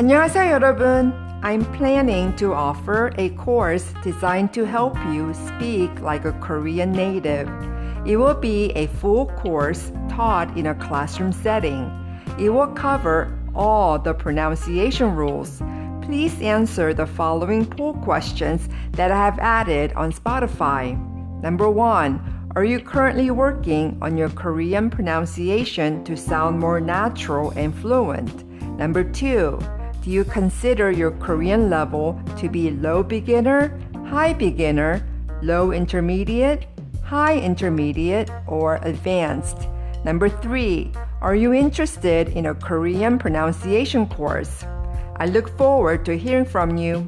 안녕하세요, 여러분. I'm planning to offer a course designed to help you speak like a Korean native. It will be a full course taught in a classroom setting. It will cover all the pronunciation rules. Please answer the following poll questions that I have added on Spotify. Number one, are you currently working on your Korean pronunciation to sound more natural and fluent? Number two, do you consider your Korean level to be low beginner, high beginner, low intermediate, high intermediate, or advanced? Number three, are you interested in a Korean pronunciation course? I look forward to hearing from you.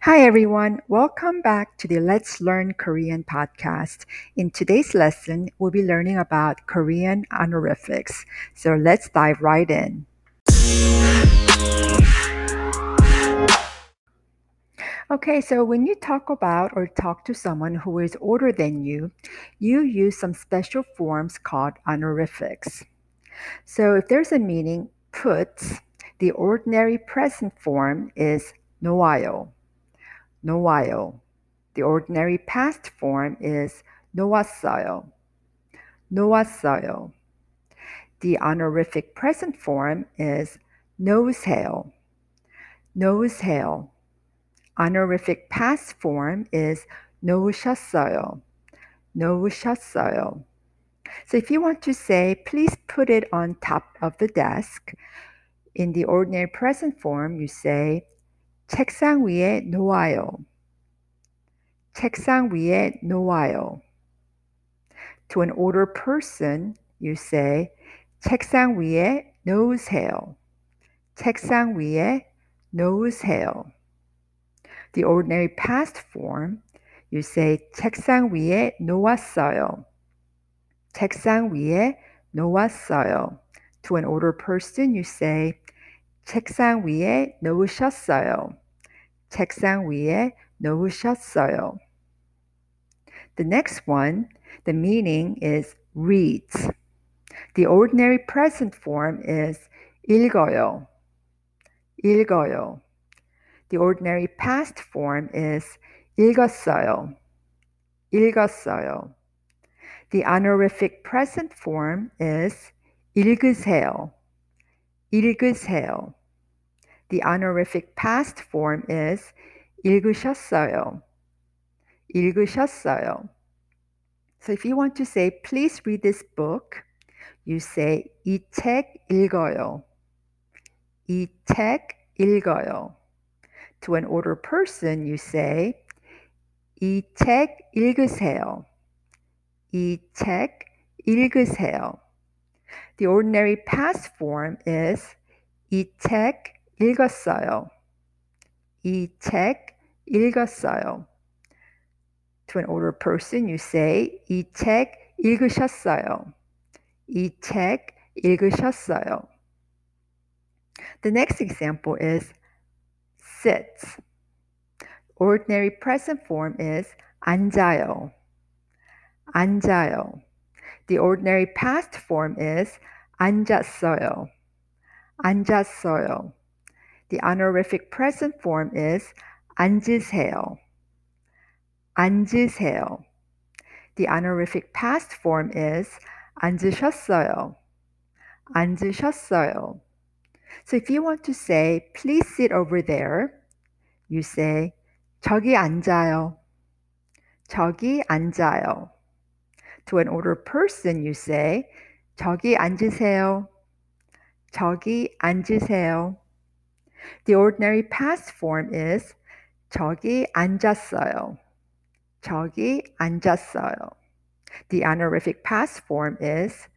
Hi everyone, welcome back to the Let's Learn Korean podcast. In today's lesson, we'll be learning about Korean honorifics. So let's dive right in. Okay, so when you talk about or talk to someone who is older than you, you use some special forms called honorifics. So if there's a meaning put, the ordinary present form is 놓아요. Noail. The ordinary past form is Noasail. Noasail. The honorific present form is Nosehail. Nosehail. Honorific past form is Noushasail. Noushasail. So if you want to say, please put it on top of the desk, in the ordinary present form, you say, 책상 위에 놓아요. 책상 위에 놓아요. To an older person, you say, 책상 위에 놓으세요. 책상 위에 놓으세요. The ordinary past form, you say, 책상 위에 놓았어요. 책상 위에 놓았어요. To an older person, you say, 책상 위에 놓으셨어요. 책상 위에 놓으셨어요. The next one, the meaning is reads. The ordinary present form is 읽어요. 읽어요. The ordinary past form is 읽었어요. 읽었어요. The honorific present form is 읽으세요. 읽으세요. The honorific past form is 읽으셨어요. 읽으셨어요. So if you want to say, please read this book, you say, 이 책 읽어요. 이 책 읽어요. To an older person, you say, 이 책 읽으세요. 이 책 읽으세요. The ordinary past form is 이 책 읽었어요. 이 책 읽었어요. To an older person, you say 이 책 읽으셨어요. 이 책 읽으셨어요. The next example is sits. Ordinary present form is 앉아요. 앉아요. The ordinary past form is 앉았어요. 앉았어요. The honorific present form is 앉으세요. 앉으세요. The honorific past form is 앉으셨어요. 앉으셨어요. So if you want to say, please sit over there, you say, 저기 앉아요. 저기 앉아요. To an older person, you say, 저기 앉으세요. 저기 앉으세요. The ordinary past form is 저기 앉았어요. 저기 앉았어요. The honorific past form is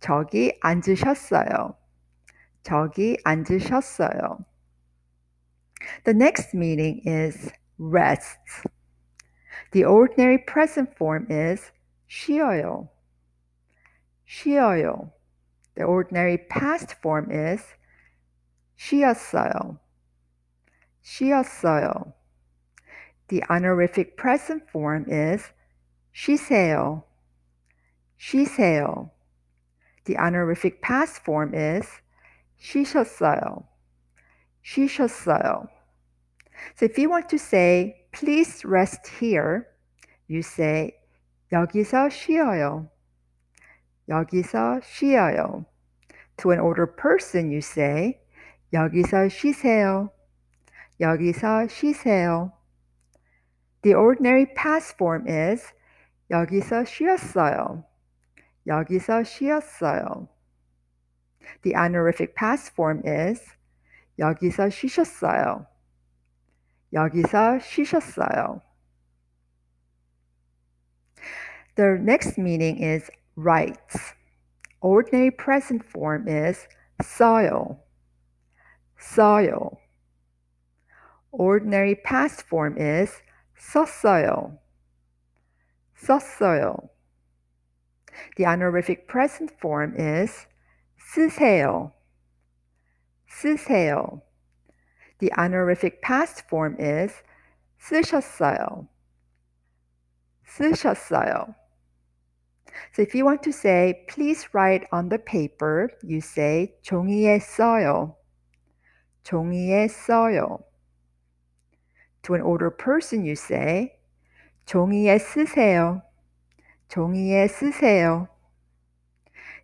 저기 앉으셨어요. 저기 앉으셨어요. The next meaning is rests. The ordinary present form is she oil. The ordinary past form is shiaseo. Shiaseo. The honorific present form is shiseo. Shiseo. The honorific past form is shishaseo. Shishaseo. So if you want to say, please rest here, you say 여기서 쉬어요. 여기서 쉬어요. To an older person, you say 여기서 쉬세요. 여기서 쉬세요. The ordinary past form is 여기서 쉬었어요. 여기서 쉬었어요. The honorific past form is 여기서 쉬셨어요. 여기서 쉬셨어요. The next meaning is writes. Ordinary present form is soil. Soil. Ordinary past form is 썼어요. 썼어요. The honorific present form is 쓰세요. 쓰세요. The honorific past form is 쓰셨어요. 쓰셨어요. So if you want to say, please write on the paper, you say 종이에 써요. 종이에 써요. To an older person, you say 종이에 쓰세요. 종이에 쓰세요.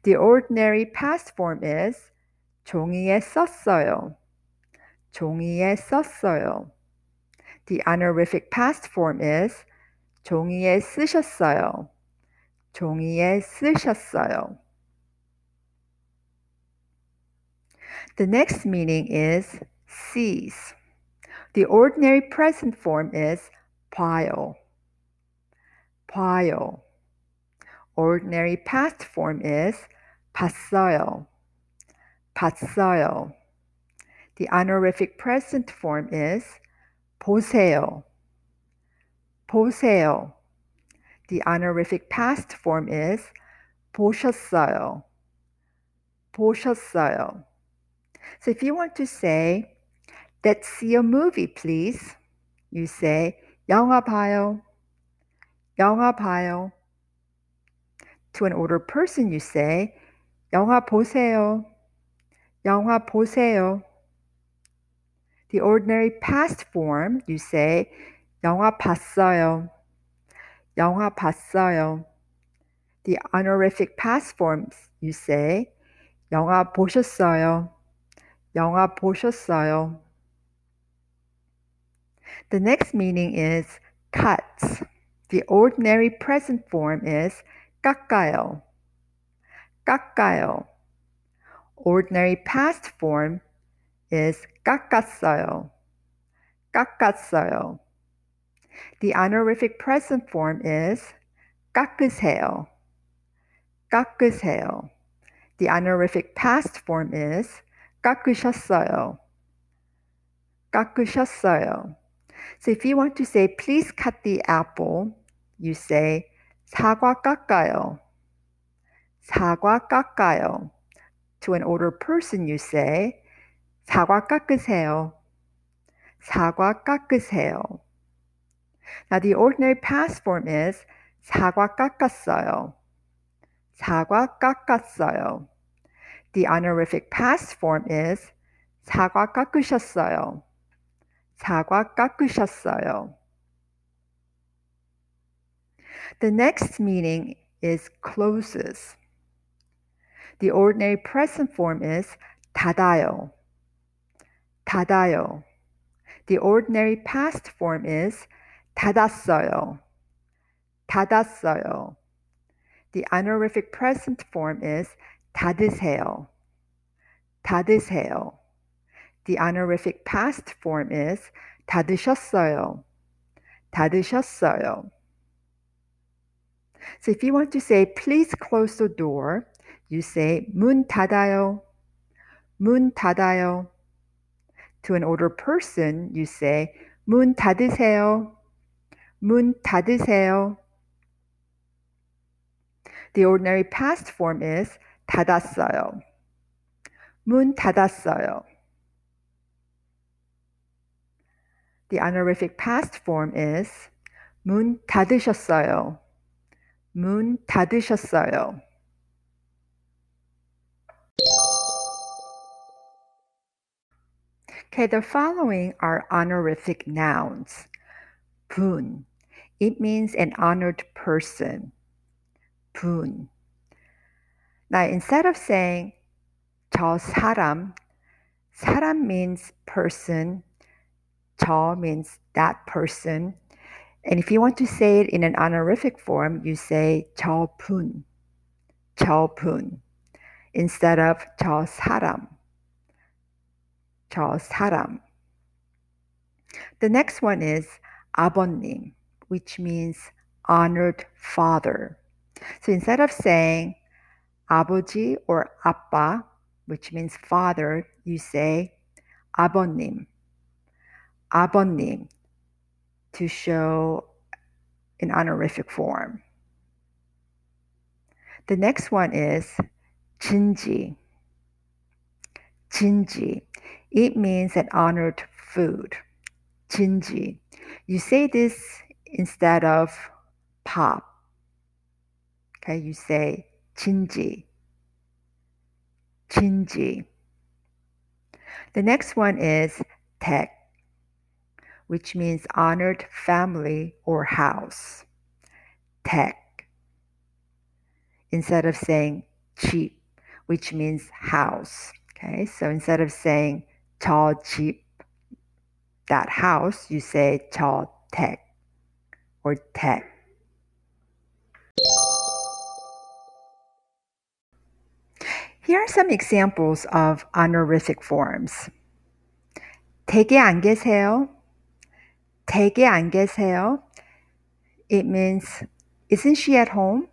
The ordinary past form is 종이에 썼어요. 종이에 썼어요. The honorific past form is 종이에 쓰셨어요. 종이에 쓰셨어요. The next meaning is seize. The ordinary present form is pile. Pile. Ordinary past form is 봤어요. 봤어요. The honorific present form is 보세요. 보세요. The honorific past form is 보셨어요. 보셨어요. So if you want to say, let's see a movie, please, you say, 영화 봐요. 영화 봐요. To an older person, you say, 영화 보세요. 영화 보세요. The ordinary past form, you say, 영화 봤어요. 영화 봤어요. The honorific past forms, you say, 영화 보셨어요. 영화 보셨어요. The next meaning is cuts. The ordinary present form is 깎아요. 깎아요. Ordinary past form is 깎았어요. 깎았어요. The honorific present form is 깎으세요. 깎으세요. The honorific past form is 깎으셨어요. 깎으셨어요. So if you want to say please cut the apple, you say 사과 깎아요. 사과 깎아요. To an older person you say 사과 깎으세요. 사과 깎으세요. Now the ordinary past form is 사과 깎았어요. 사과 깎았어요. The honorific past form is 사과 깎으셨어요. 사과 깎으셨어요. The next meaning is closes. The ordinary present form is 닫아요. 닫아요. The ordinary past form is 닫았어요. 닫았어요. The honorific present form is 닫으세요. 닫으세요. The honorific past form is 닫으셨어요. 닫으셨어요. So if you want to say please close the door, you say 문 닫아요. 문 닫아요. To an older person, you say 문 닫으세요. 문 닫으세요. The ordinary past form is 닫았어요. 문 닫았어요. The honorific past form is 문 닫으셨어요. 문 닫으셨어요. Okay, the following are honorific nouns. 분. It means an honored person. 분. Now, instead of saying 저 사람, 사람 means person, 저 means that person. And if you want to say it in an honorific form, you say 저 분, 저 분, instead of 저 사람, 저 사람. The next one is 아버님, which means honored father. So instead of saying 아버지 or 아빠, which means father, you say 아버님, 아버님 to show an honorific form. The next one is 진지. 진지. It means an honored food. 진지. You say this instead of pop. Okay, you say chinji. Chinji. The next one is tek, which means honored family or house. Tek. Instead of saying cheap, which means house. Okay, so instead of saying tall cheap, that house, you say tall tek or 댁. Here are some examples of honorific forms. 댁에 안 계세요? 댁에 안 계세요? It means, isn't she at home?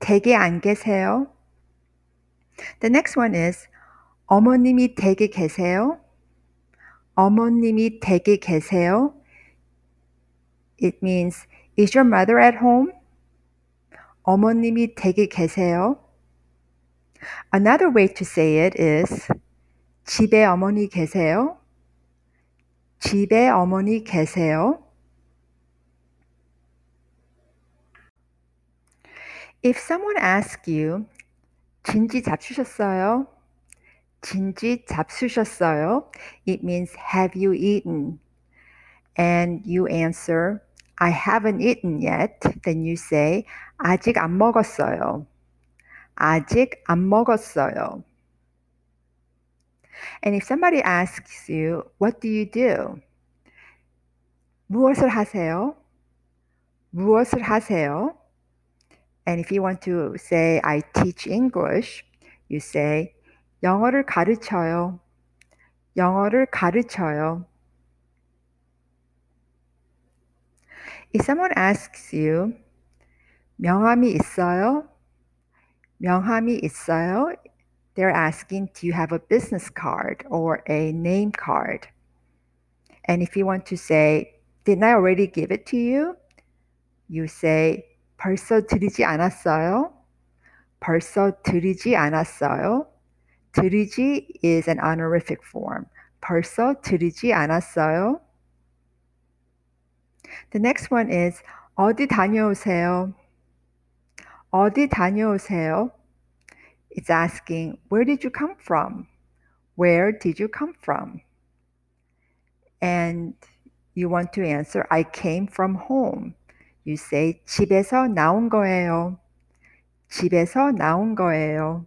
댁에 안 계세요? The next one is, 어머님이 댁에 계세요? 어머님이 댁에 계세요? It means, is your mother at home? 어머님이 댁에 계세요? Another way to say it is 집에 어머니 계세요? 집에 어머니 계세요? If someone asks you, 진지 잡수셨어요? 진지 잡수셨어요? It means have you eaten? And you answer, I haven't eaten yet. Then you say, 아직 안 먹었어요. 아직 안 먹었어요. And if somebody asks you, what do you do? 무엇을 하세요? 무엇을 하세요? And if you want to say, I teach English, you say, 영어를 가르쳐요. 영어를 가르쳐요. If someone asks you, 명함이 있어요? 명함이 있어요? They're asking, do you have a business card or a name card? And if you want to say, didn't I already give it to you? You say, 벌써 드리지 않았어요? 벌써 드리지 않았어요? 드리지 is an honorific form. 벌써 드리지 않았어요? The next one is 어디 다녀오세요? 어디 다녀오세요? It's asking, where did you come from? Where did you come from? And you want to answer, I came from home. You say, 집에서 나온 거예요. 집에서 나온 거예요.